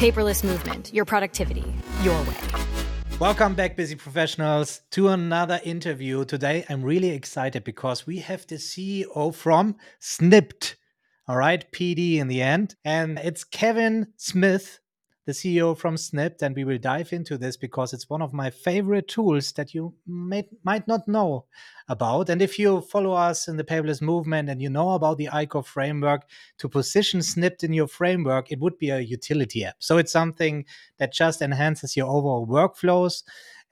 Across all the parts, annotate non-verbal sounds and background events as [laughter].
Paperless movement, your productivity, your way. Welcome back, busy professionals, to another interview. Today, I'm really excited because we have the CEO from Snipd. All right, PD in the end. And it's Kevin Smith, the CEO from Snipd. And we will dive into this because it's one of my favorite tools that you may, might not know about. And if you follow us in the paperless movement and you know about the ICOR framework, to position Snipd in your framework, it would be a utility app. So it's something that just enhances your overall workflows.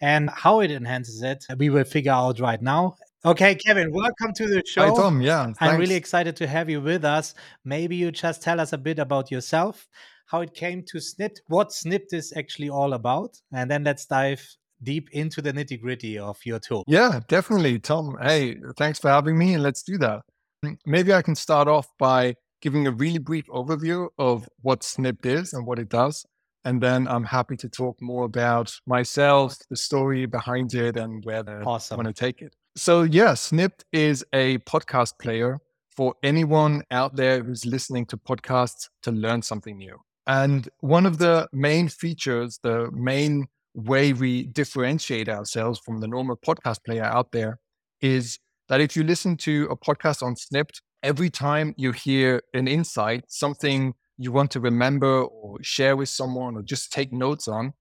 And how it enhances it, we will figure out right now. Okay, Kevin, welcome to the show. Hi, Tom. Yeah, thanks. I'm really excited to have you with us. Maybe you just tell us a bit about yourself, how it came to Snipd, what Snipd is actually all about, and then let's dive deep into the nitty gritty of your tool. Yeah, definitely, Tom. Hey, thanks for having me, and let's do that. Mm, maybe I can start off by giving a really brief overview of what Snipd is and what it does. And then I'm happy to talk more about myself, the story behind it, and where awesome. I want to take it. So, yeah, Snipd is a podcast player for anyone out there who's listening to podcasts to learn something new. And one of the main features, the main way we differentiate ourselves from the normal podcast player out there is that if you listen to a podcast on Snipd, every time you hear an insight, something you want to remember or share with someone or just take notes on,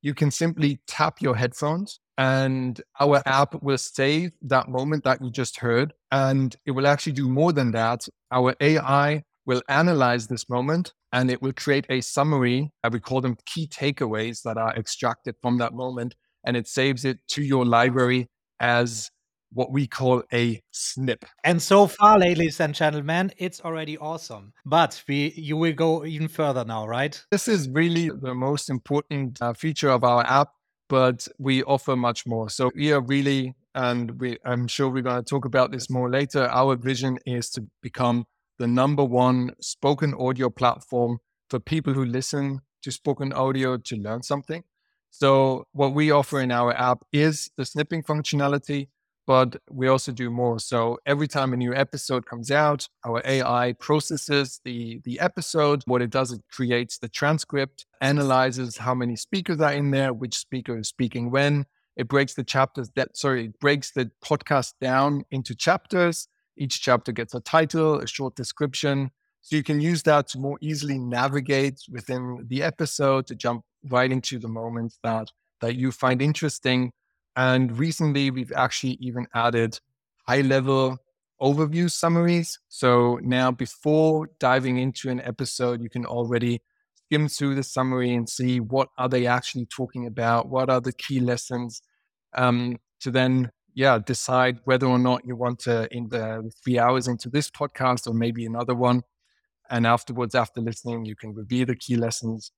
you can simply tap your headphones and our app will save that moment that you just heard. And it will actually do more than that. Our AI will analyze this moment and it will create a summary. I would call them key takeaways that are extracted from that moment. And it saves it to your library as what we call a snip. And so far, ladies and gentlemen, it's already awesome. But we you will go even further now, right? This is really the most important uh, feature of our app, but we offer much more. So we are really, and we I'm sure we're going to talk about this more later. Our vision is to become the number one spoken audio platform for people who listen to spoken audio to learn something. So, what we offer in our app is the snipping functionality, but we also do more. So, every time a new episode comes out, our AI processes the, the episode. What it does, it creates the transcript, analyzes how many speakers are in there, which speaker is speaking when. It breaks the chapters that, sorry, it breaks the podcast down into chapters each chapter gets a title, a short description. So you can use that to more easily navigate within the episode to jump right into the moments that, that you find interesting. And recently, we've actually even added high level overview summaries. So now, before diving into an episode, you can already skim through the summary and see what are they actually talking about, what are the key lessons, um, to then yeah, decide whether or not you want to in the three hours into this podcast or maybe another one. And afterwards, after listening, you can review the key lessons.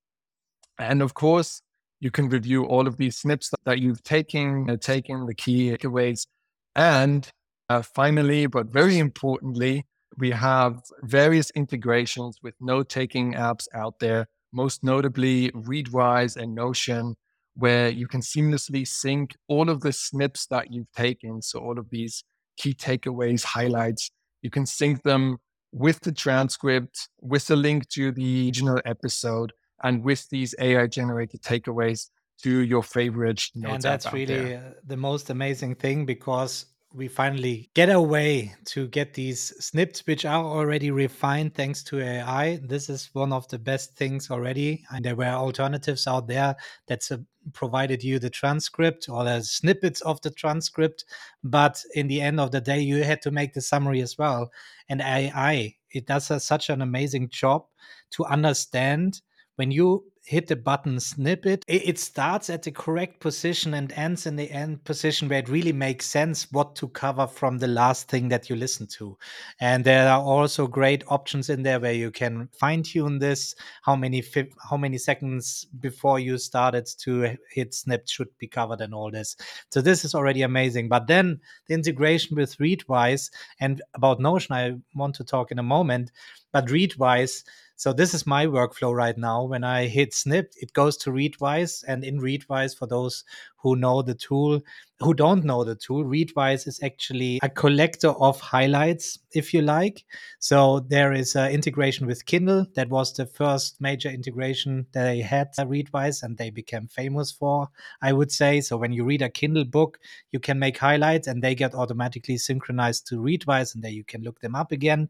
And of course, you can review all of these snips that you've taken, uh, the key takeaways. And uh, finally, but very importantly, we have various integrations with note taking apps out there, most notably Readwise and Notion, where you can seamlessly sync all of the snips that you've taken. So, all of these key takeaways, highlights, you can sync them with the transcript, with a link to the original episode, and with these AI generated takeaways to your favorite. And that's really there. the most amazing thing because we finally get a way to get these snips which are already refined thanks to AI. This is one of the best things already. And there were alternatives out there that provided you the transcript or the snippets of the transcript. But in the end of the day, you had to make the summary as well. And AI, it does a, such an amazing job to understand when you hit the button snippet, it, starts at the correct position and ends in the end position where it really makes sense what to cover from the last thing that you listen to. And there are also great options in there where you can fine tune this, how many how many seconds before you started to hit snip should be covered and all this. So this is already amazing. But then the integration with Readwise and about Notion, I want to talk in a moment. But Readwise so this is my workflow right now. When I hit snip, it goes to Readwise. And in Readwise, for those who know the tool, who don't know the tool, Readwise is actually a collector of highlights, if you like. So there is an integration with Kindle. That was the first major integration that they had, uh, Readwise, and they became famous for, I would say. So when you read a Kindle book, you can make highlights and they get automatically synchronized to Readwise, and there you can look them up again.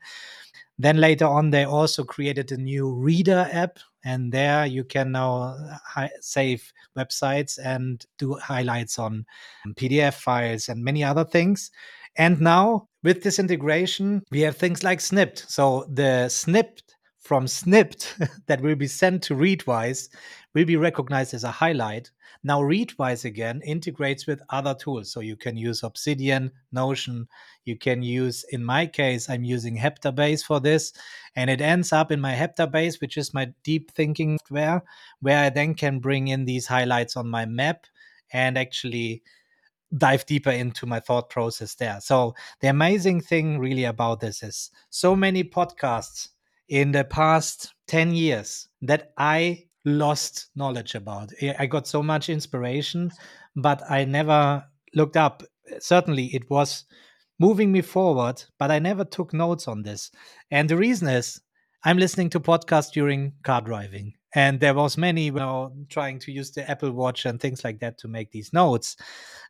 Then later on, they also created a new reader app, and there you can now uh, hi- save websites and do highlights on PDF files and many other things. And now with this integration, we have things like Snipd. So the snipped from Snipd [laughs] that will be sent to Readwise will be recognized as a highlight. Now, Readwise again integrates with other tools. So you can use Obsidian, Notion. You can use, in my case, I'm using Heptabase for this. And it ends up in my Heptabase, which is my deep thinking software, where I then can bring in these highlights on my map and actually dive deeper into my thought process there. So the amazing thing really about this is so many podcasts in the past 10 years that I lost knowledge about. I got so much inspiration, but I never looked up. Certainly, it was moving me forward, but I never took notes on this. And the reason is I'm listening to podcasts during car driving. And there was many you know, trying to use the Apple Watch and things like that to make these notes,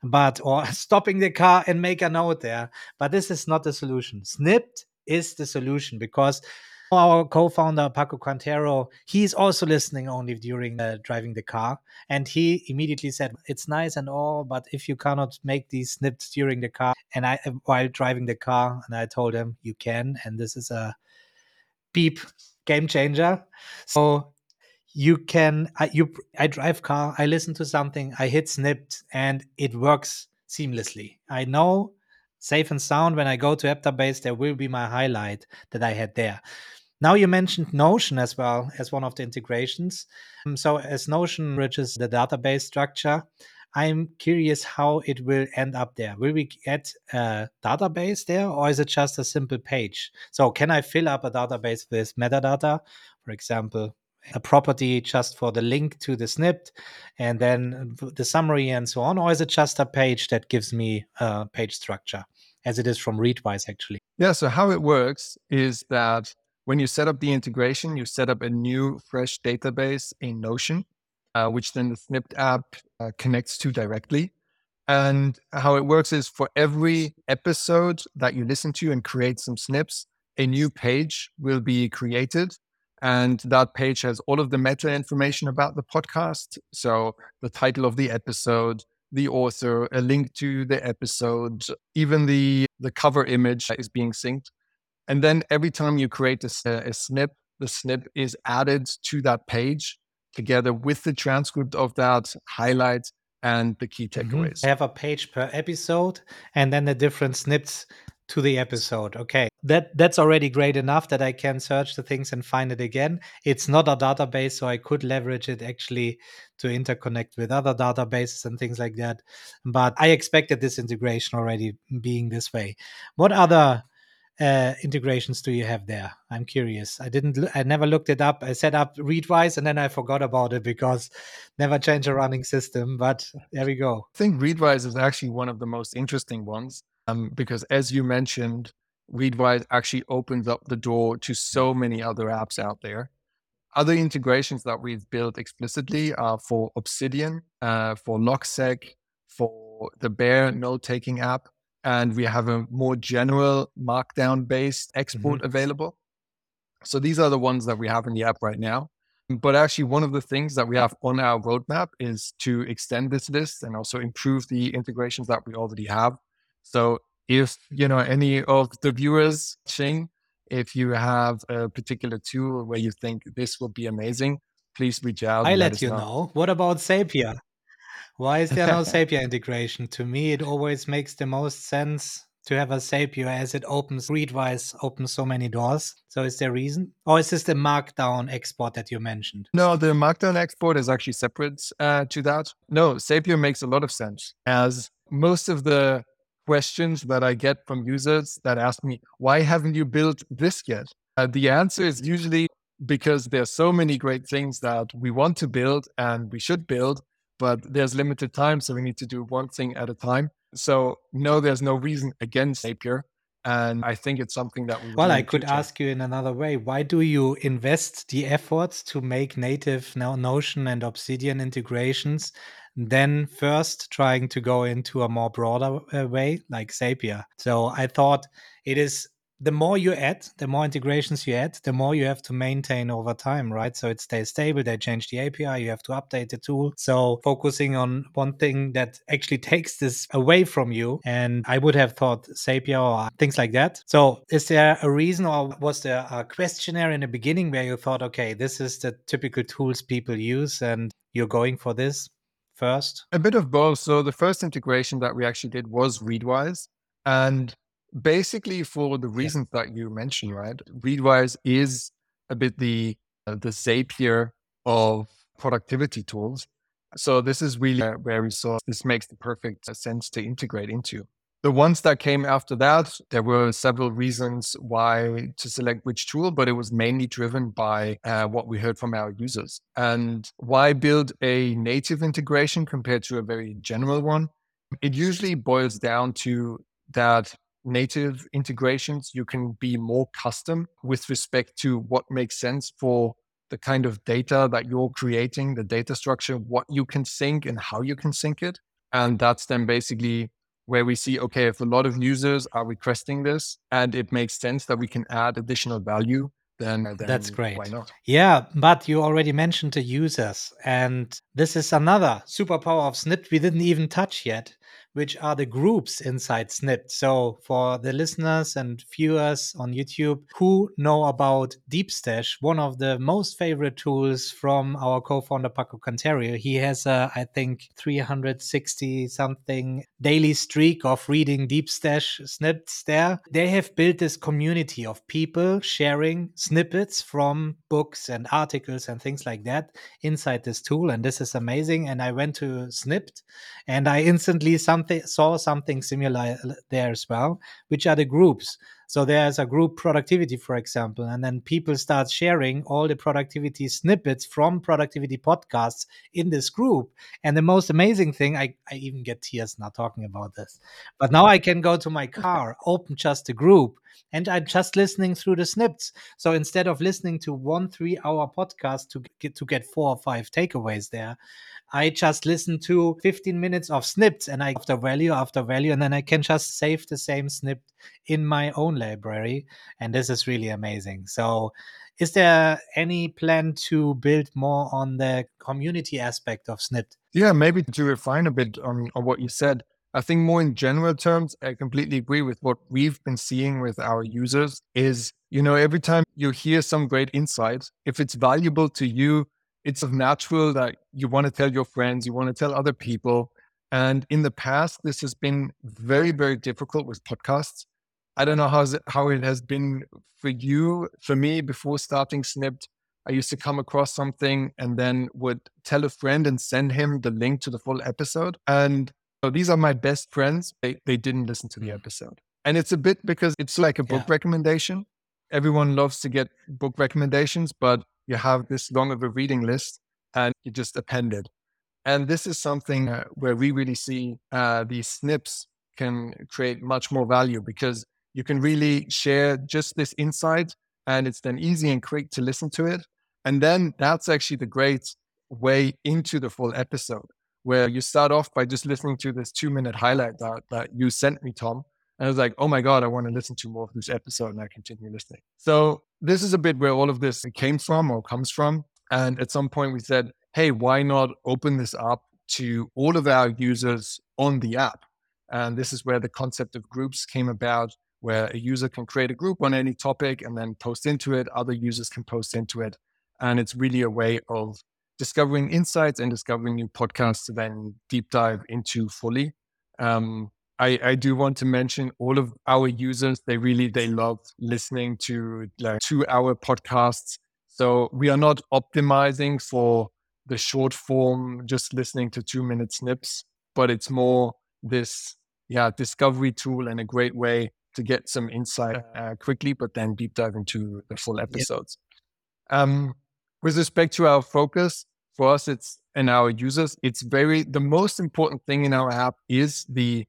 but or [laughs] stopping the car and make a note there. But this is not the solution. Snipd is the solution because our co-founder Paco Cantero, he's also listening only during uh, driving the car, and he immediately said, "It's nice and all, but if you cannot make these snips during the car and I while driving the car," and I told him, "You can," and this is a beep game changer. So you can I, you I drive car, I listen to something, I hit snipped, and it works seamlessly. I know safe and sound when I go to Heptabase, there will be my highlight that I had there. Now you mentioned Notion as well as one of the integrations. Um, so as Notion enriches the database structure, I'm curious how it will end up there. Will we get a database there or is it just a simple page? So can I fill up a database with metadata, for example, a property just for the link to the snipped and then the summary and so on? Or is it just a page that gives me a page structure as it is from Readwise actually? Yeah. So how it works is that when you set up the integration, you set up a new fresh database in Notion, uh, which then the Snipd app uh, connects to directly. And how it works is for every episode that you listen to and create some snips, a new page will be created. And that page has all of the meta information about the podcast. So the title of the episode, the author, a link to the episode, even the, the cover image is being synced. And then every time you create a, a snip, the snip is added to that page together with the transcript of that highlight and the key takeaways. Mm-hmm. I have a page per episode and then the different snips to the episode. Okay. That that's already great enough that I can search the things and find it again. It's not a database, so I could leverage it actually to interconnect with other databases and things like that. But I expected this integration already being this way. What other uh, integrations do you have there? I'm curious. I didn't. I never looked it up. I set up Readwise and then I forgot about it because never change a running system. But there we go. I think Readwise is actually one of the most interesting ones um, because, as you mentioned, Readwise actually opens up the door to so many other apps out there. Other integrations that we've built explicitly are for Obsidian, uh, for Logseq, for the Bear note taking app and we have a more general markdown based export mm-hmm. available. So these are the ones that we have in the app right now. But actually, one of the things that we have on our roadmap is to extend this list and also improve the integrations that we already have. So if you know any of the viewers watching, if you have a particular tool where you think this will be amazing, please reach out. I let, let you know. know. What about Zapier? Why is there no [laughs] Zapier integration? To me, it always makes the most sense to have a Zapier as it opens Readwise opens so many doors. So is there a reason? Or is this the Markdown export that you mentioned? No, the Markdown export is actually separate uh, to that. No, Zapier makes a lot of sense as most of the questions that I get from users that ask me, why haven't you built this yet? Uh, the answer is usually because there's so many great things that we want to build and we should build but there's limited time. So we need to do one thing at a time. So no, there's no reason against Zapier. And I think it's something that we well, I could ask you in another way. Why do you invest the efforts to make native Notion and Obsidian integrations, then first trying to go into a more broader uh, way like Zapier? So I thought it is the more you add, the more integrations you add, the more you have to maintain over time, right? So it stays stable. They change the API. You have to update the tool. So focusing on one thing that actually [laughs] takes this away from you. And I would have thought Zapier or things like that. So is there a reason or was there a questionnaire in the beginning where you thought, okay, this is the typical tools people use and you're going for this first? A bit of both. So the first integration that we actually did was Readwise. And basically for the reasons yeah. that you mentioned, right? Readwise is a bit the uh, the Zapier of productivity tools. So this is really where we saw this makes the perfect sense to integrate into. The ones that came after that, there were several reasons why to select which tool, but it was mainly driven by uh, what we heard from our users. And why build a native integration compared to a very general one? It usually boils down to that native integrations, you can be more custom with respect to what makes sense for the kind of data that you're creating, the data structure, what you can sync and how you can sync it. And that's then basically where we see, okay, if a lot of users are requesting this and it makes sense that we can add additional value, then, then that's great. Why not? Yeah, but you already mentioned the users, and this is another superpower of Snipd we didn't even touch yet which are the groups inside Snipd. So, for the listeners and viewers on YouTube who know about DeepStash, one of the most favorite tools from our co-founder Paco Cantero, he has a, I think, 360 something daily streak of reading DeepStash snipes there. They have built this community of people sharing snippets from books and articles and things like that inside this tool, and this is amazing. And I went to Snipd, and I instantly something saw something similar there as well, which are the groups. So there's a group productivity, for example, and then people start sharing all the productivity snippets from productivity podcasts in this group. And the most amazing thing, I, I even get tears now talking about this. But now I can go to my [laughs] car, open just the group, and I'm just listening through the snippets. So instead of listening to one three-hour podcast to get to get four or five takeaways there, I just listen to 15 minutes of snips and I after value after value, and then I can just save the same snip in my own library. And this is really amazing. So, is there any plan to build more on the community aspect of snip Yeah, maybe to refine a bit on, on what you said. I think more in general terms, I completely agree with what we've been seeing with our users is, you know, every time you hear some great insight, if it's valuable to you, it's natural that you want to tell your friends, you want to tell other people. And in the past, this has been very, very difficult with podcasts. I don't know how how it has been for you. For me, before starting Snipd, I used to come across something and then would tell a friend and send him the link to the full episode. And so these are my best friends. They, they didn't listen to the mm. episode. And it's a bit because it's like a book yeah. recommendation. Everyone loves to get book recommendations, but you have this long of a reading list and you just append it. And this is something uh, where we really see uh, these snips can create much more value because you can really share just this insight and it's then easy and quick to listen to it. And then that's actually the great way into the full episode where you start off by just listening to this two minute highlight that, that you sent me, Tom. And I was like, oh my God, I want to listen to more of this episode. And I continue listening. So this is a bit where all of this came from or comes from. And at some point we said, hey, why not open this up to all of our users on the app? And this is where the concept of groups came about, where a user can create a group on any topic and then post into it. Other users can post into it. And it's really a way of discovering insights and discovering new podcasts to then deep dive into fully. Um, I, I do want to mention all of our users. They really they love listening to like two hour podcasts. So we are not optimizing for the short form, just listening to two minute snips, but it's more this yeah discovery tool and a great way to get some insight uh, quickly, but then deep dive into the full episodes. Um, with respect to our focus, for us, it's and our users. It's very, the most important thing in our app is the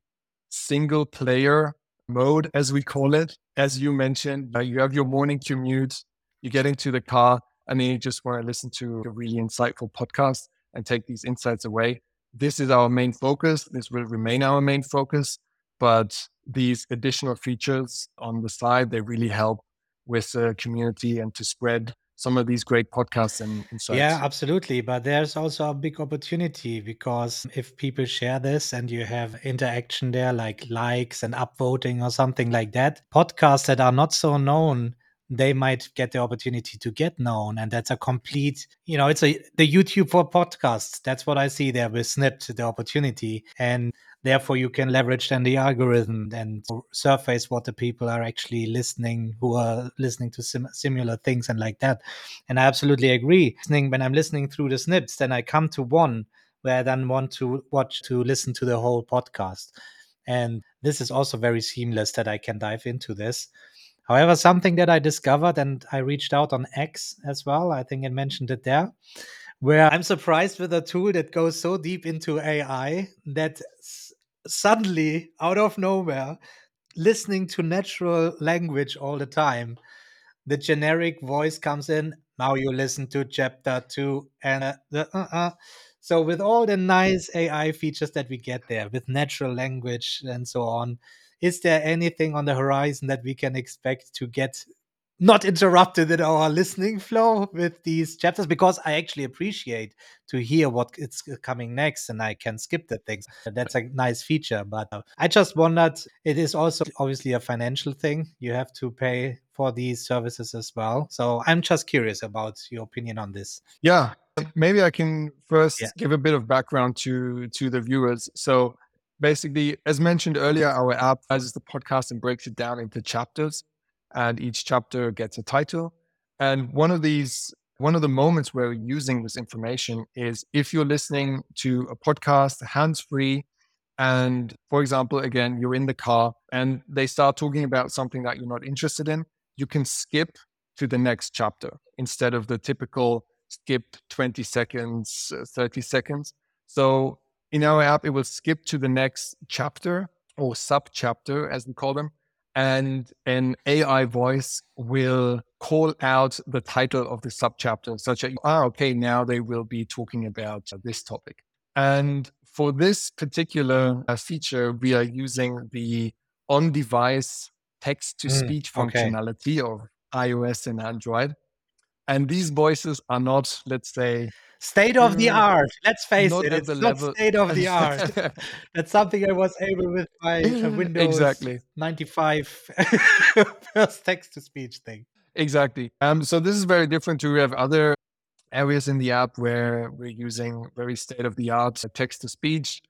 single player mode, as we call it. As you mentioned, uh, you have your morning commute, you get into the car, and then you just want to listen to a really insightful podcast and take these insights away. This is our main focus. This will remain our main focus. But these additional features on the side, they really help with the community and to spread some of these great podcasts and insights. Yeah, absolutely. But there's also a big opportunity because if people share this and you have interaction there, like likes and upvoting or something like that, podcasts that are not so known they might get the opportunity to get known and that's a complete you know it's a the youtube for podcasts that's what i see there with Snipd the opportunity and therefore you can leverage then the algorithm and surface what the people are actually listening who are listening to sim- similar things and like that. And i absolutely agree. Listening when i'm listening through the snips then i come to one where i then want to watch to listen to the whole podcast. And this is also very seamless that i can dive into this. However, something that I discovered and I reached out on X as well, I think I mentioned it there, where I'm surprised with a tool that goes so deep into AI that suddenly, out of nowhere, listening to natural language all the time, the generic voice comes in. Now you listen to chapter two, and uh, the, uh, uh. so with all the nice AI features that we get there, with natural language and so on, is there anything on the horizon that we can expect to get not interrupted in our listening flow with these chapters because I actually appreciate to hear what it's coming next and I can skip the things. That's a nice feature, but uh, I just wondered it is also obviously a financial thing. You have to pay for these services as well. So I'm just curious about your opinion on this. Yeah, maybe I can first yeah. give a bit of background to to the viewers. So basically, as mentioned earlier, our app has the podcast and breaks it down into chapters, and each chapter gets a title. And one of these, one of the moments where we're using this information is if you're listening to a podcast hands free, and for example, again, you're in the car and they start talking about something that you're not interested in, you can skip to the next chapter instead of the typical skip 20 seconds, uh, 30 seconds. So in our app, it will skip to the next chapter or sub chapter, as we call them. And an AI voice will call out the title of the sub chapter, such as, ah, okay, now they will be talking about this topic. And for this particular uh, feature, we are using the on device text to speech mm, okay. functionality of iOS and Android. And these voices are not, let's say, state of the mm, art. Let's face not it, it's not level. state of the [laughs] art. That's something I was able with my uh, [laughs] Windows exactly 95 [laughs] first text to speech thing. Exactly. Um, so this is very different to we have other areas in the app where we're using very state of the art text to speech.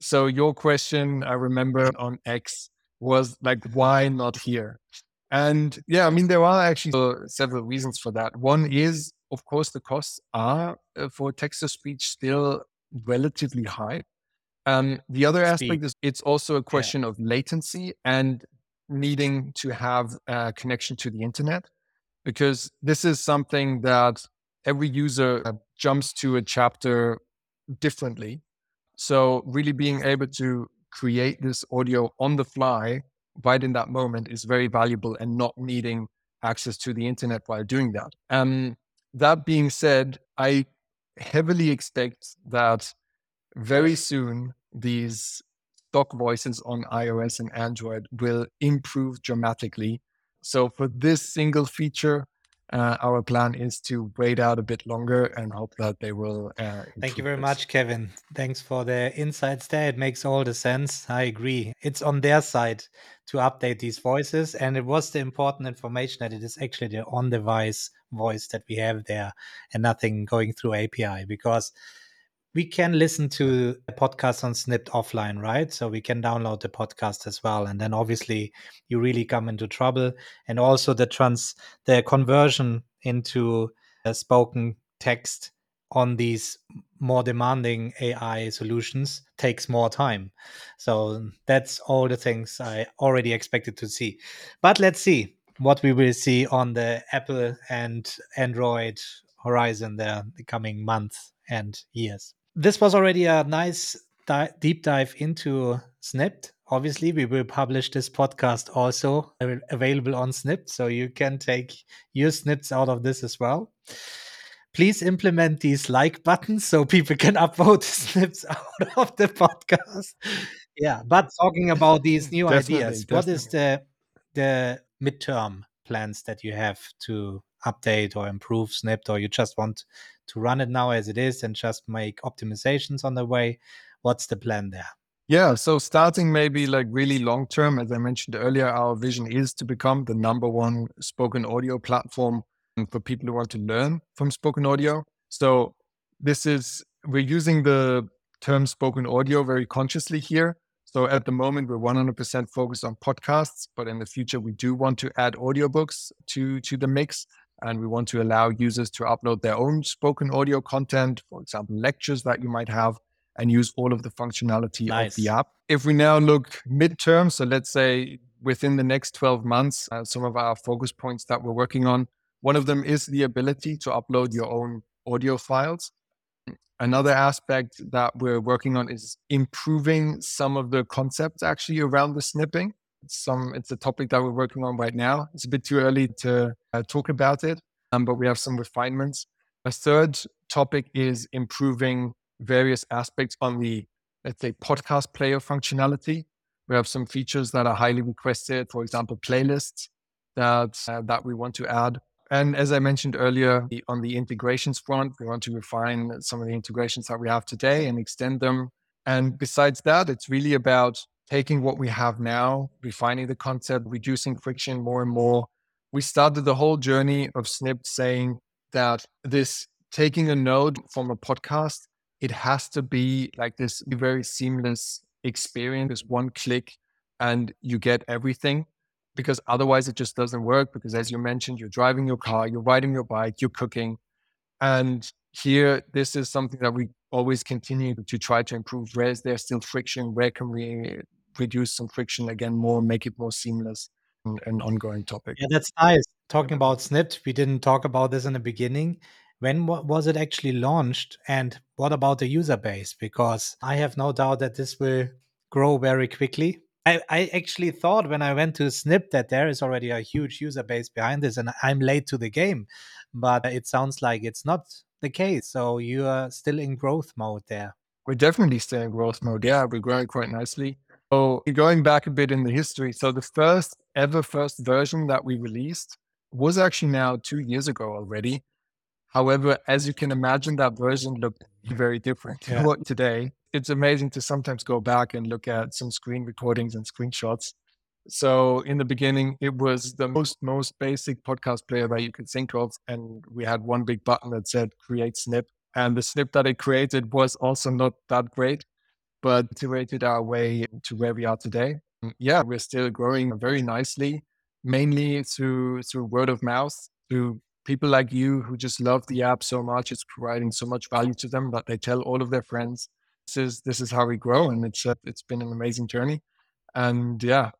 So your question, I remember on X was like, why not here? And yeah, I mean, there are actually several reasons for that. One is of course, the costs are uh, for text to speech still relatively high. Um, the other Speed. aspect is it's also a question yeah. of latency and needing to have a connection to the internet because this is something that every user uh, jumps to a chapter differently. So, really being able to create this audio on the fly right in that moment is very valuable and not needing access to the internet while doing that. Um, that being said, I heavily expect that very soon these stock voices on iOS and Android will improve dramatically. So for this single feature, uh, our plan is to wait out a bit longer and hope that they will. Uh, Thank you very this. much, Kevin. Thanks for the insights there. It makes all the sense. I agree. It's on their side to update these voices, and it was the important information that it is actually the on-device voice that we have there, and nothing going through API because we can listen to a podcast on Snipd offline, right? So we can download the podcast as well, and then obviously you really come into trouble. And also the trans the conversion into spoken text on these more demanding AI solutions takes more time. So that's all the things I already expected to see. But let's see what we will see on the Apple and Android horizon there the coming months and years. This was already a nice di- deep dive into Snipd. Obviously, we will publish this podcast also available on Snipd, so you can take your snips out of this as well. Please implement these like buttons so people can upvote [laughs] snips out of the podcast. Yeah, but talking about these new [laughs] Definitely, ideas, what is the the midterm plans that you have to update or improve Snipd, or you just want to run it now as it is and just make optimizations on the way? What's the plan there? Yeah, so starting maybe like really long term, as I mentioned earlier, our vision is to become the number one spoken audio platform for people who want to learn from spoken audio. So this is we're using the term spoken audio very consciously here. So at the moment we're 100% focused on podcasts, but in the future we do want to add audiobooks to to the mix and we want to allow users to upload their own spoken audio content, for example, lectures that you might have and use all of the functionality nice. of the app. If we now look midterm, so let's say within the next 12 months, uh, some of our focus points that we're working on, one of them is the ability to upload your own audio files. Another aspect that we're working on is improving some of the concepts actually around the snipping. Some it's a topic that we're working on right now. It's a bit too early to uh, talk about it, um, but we have some refinements. A third topic is improving various aspects on the, let's say, podcast player functionality. We have some features that are highly requested, for example, playlists that, uh, that we want to add. And as I mentioned earlier, on the integrations front, we want to refine some of the integrations that we have today and extend them. And besides that, it's really about taking what we have now, refining the concept, reducing friction more and more. We started the whole journey of Snipd saying that this taking a node from a podcast it has to be like this very seamless experience, this one click, and you get everything. Because otherwise, it just doesn't work. Because as you mentioned, you're driving your car, you're riding your bike, you're cooking. And here, this is something that we always continue to try to improve. Where is there still friction? Where can we reduce some friction again more, make it more seamless? An ongoing topic. Yeah, that's nice. Talking about Snipd, we didn't talk about this in the beginning when was it actually launched and what about the user base because i have no doubt that this will grow very quickly I, I, actually thought when i went to snip that there is already a huge user base behind this and i'm late to the game but it sounds like it's not the case so you are still in growth mode there we're definitely still in growth mode yeah we're growing quite nicely so going back a bit in the history so the first ever first version that we released was actually now two years ago already However, as you can imagine, that version looked very different yeah. what today. It's amazing to sometimes go back and look at some screen recordings and screenshots. So in the beginning, it was the most most basic podcast player that you could think of, and we had one big button that said "Create Snip," and the snip that it created was also not that great, but iterated our way to where we are today. Yeah, we're still growing very nicely, mainly through through word of mouth, through people like you who just love the app so much. It's providing so much value to them that they tell all of their friends. This is this is how we grow, and it's uh, it's been an amazing journey. And yeah,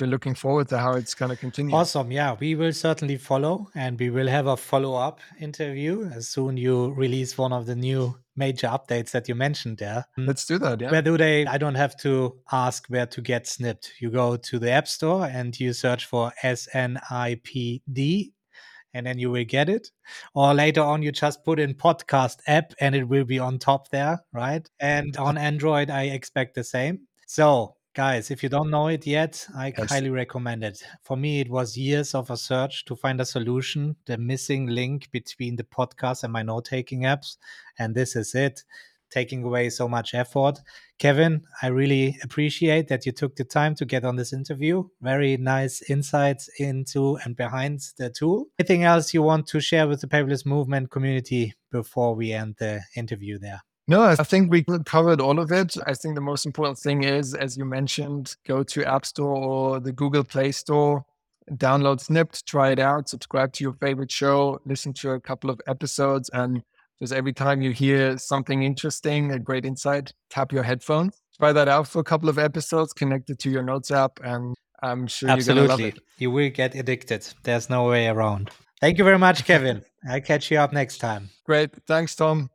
we're looking forward to how it's going to continue. Awesome. Yeah, we will certainly follow and we will have a follow up interview as soon you release one of the new major updates that you mentioned there. Hmm. Let's do that. Yeah. Where do they? I don't have to ask where to get Snipd. You go to the App Store and you search for S N I P D and then you will get it. Or later on, you just put in podcast app and it will be on top there, right? And on Android, I expect the same. So, guys, if you don't know it yet, I yes. highly recommend it. For me, it was years of a search to find a solution, the missing link between the podcast and my note taking apps. And this is it taking away so much effort. Kevin, I really appreciate that you took the time to get on this interview. Very nice insights into and behind the tool. Anything else you want to share with the paperless movement community before we end the interview there? No, I think we covered all of it. I think the most important thing is, as you mentioned, go to App Store or the Google Play Store, download Snipd, try it out, subscribe to your favorite show, listen to a couple of episodes, and just every time you hear something interesting, a great insight, tap your headphones, try that out for a couple of episodes, connect it to your notes app, and I'm sure Absolutely. You will get addicted. There's no way around. Thank you very much, [laughs] Kevin. I'll catch you up next time. Great. Thanks, Tom.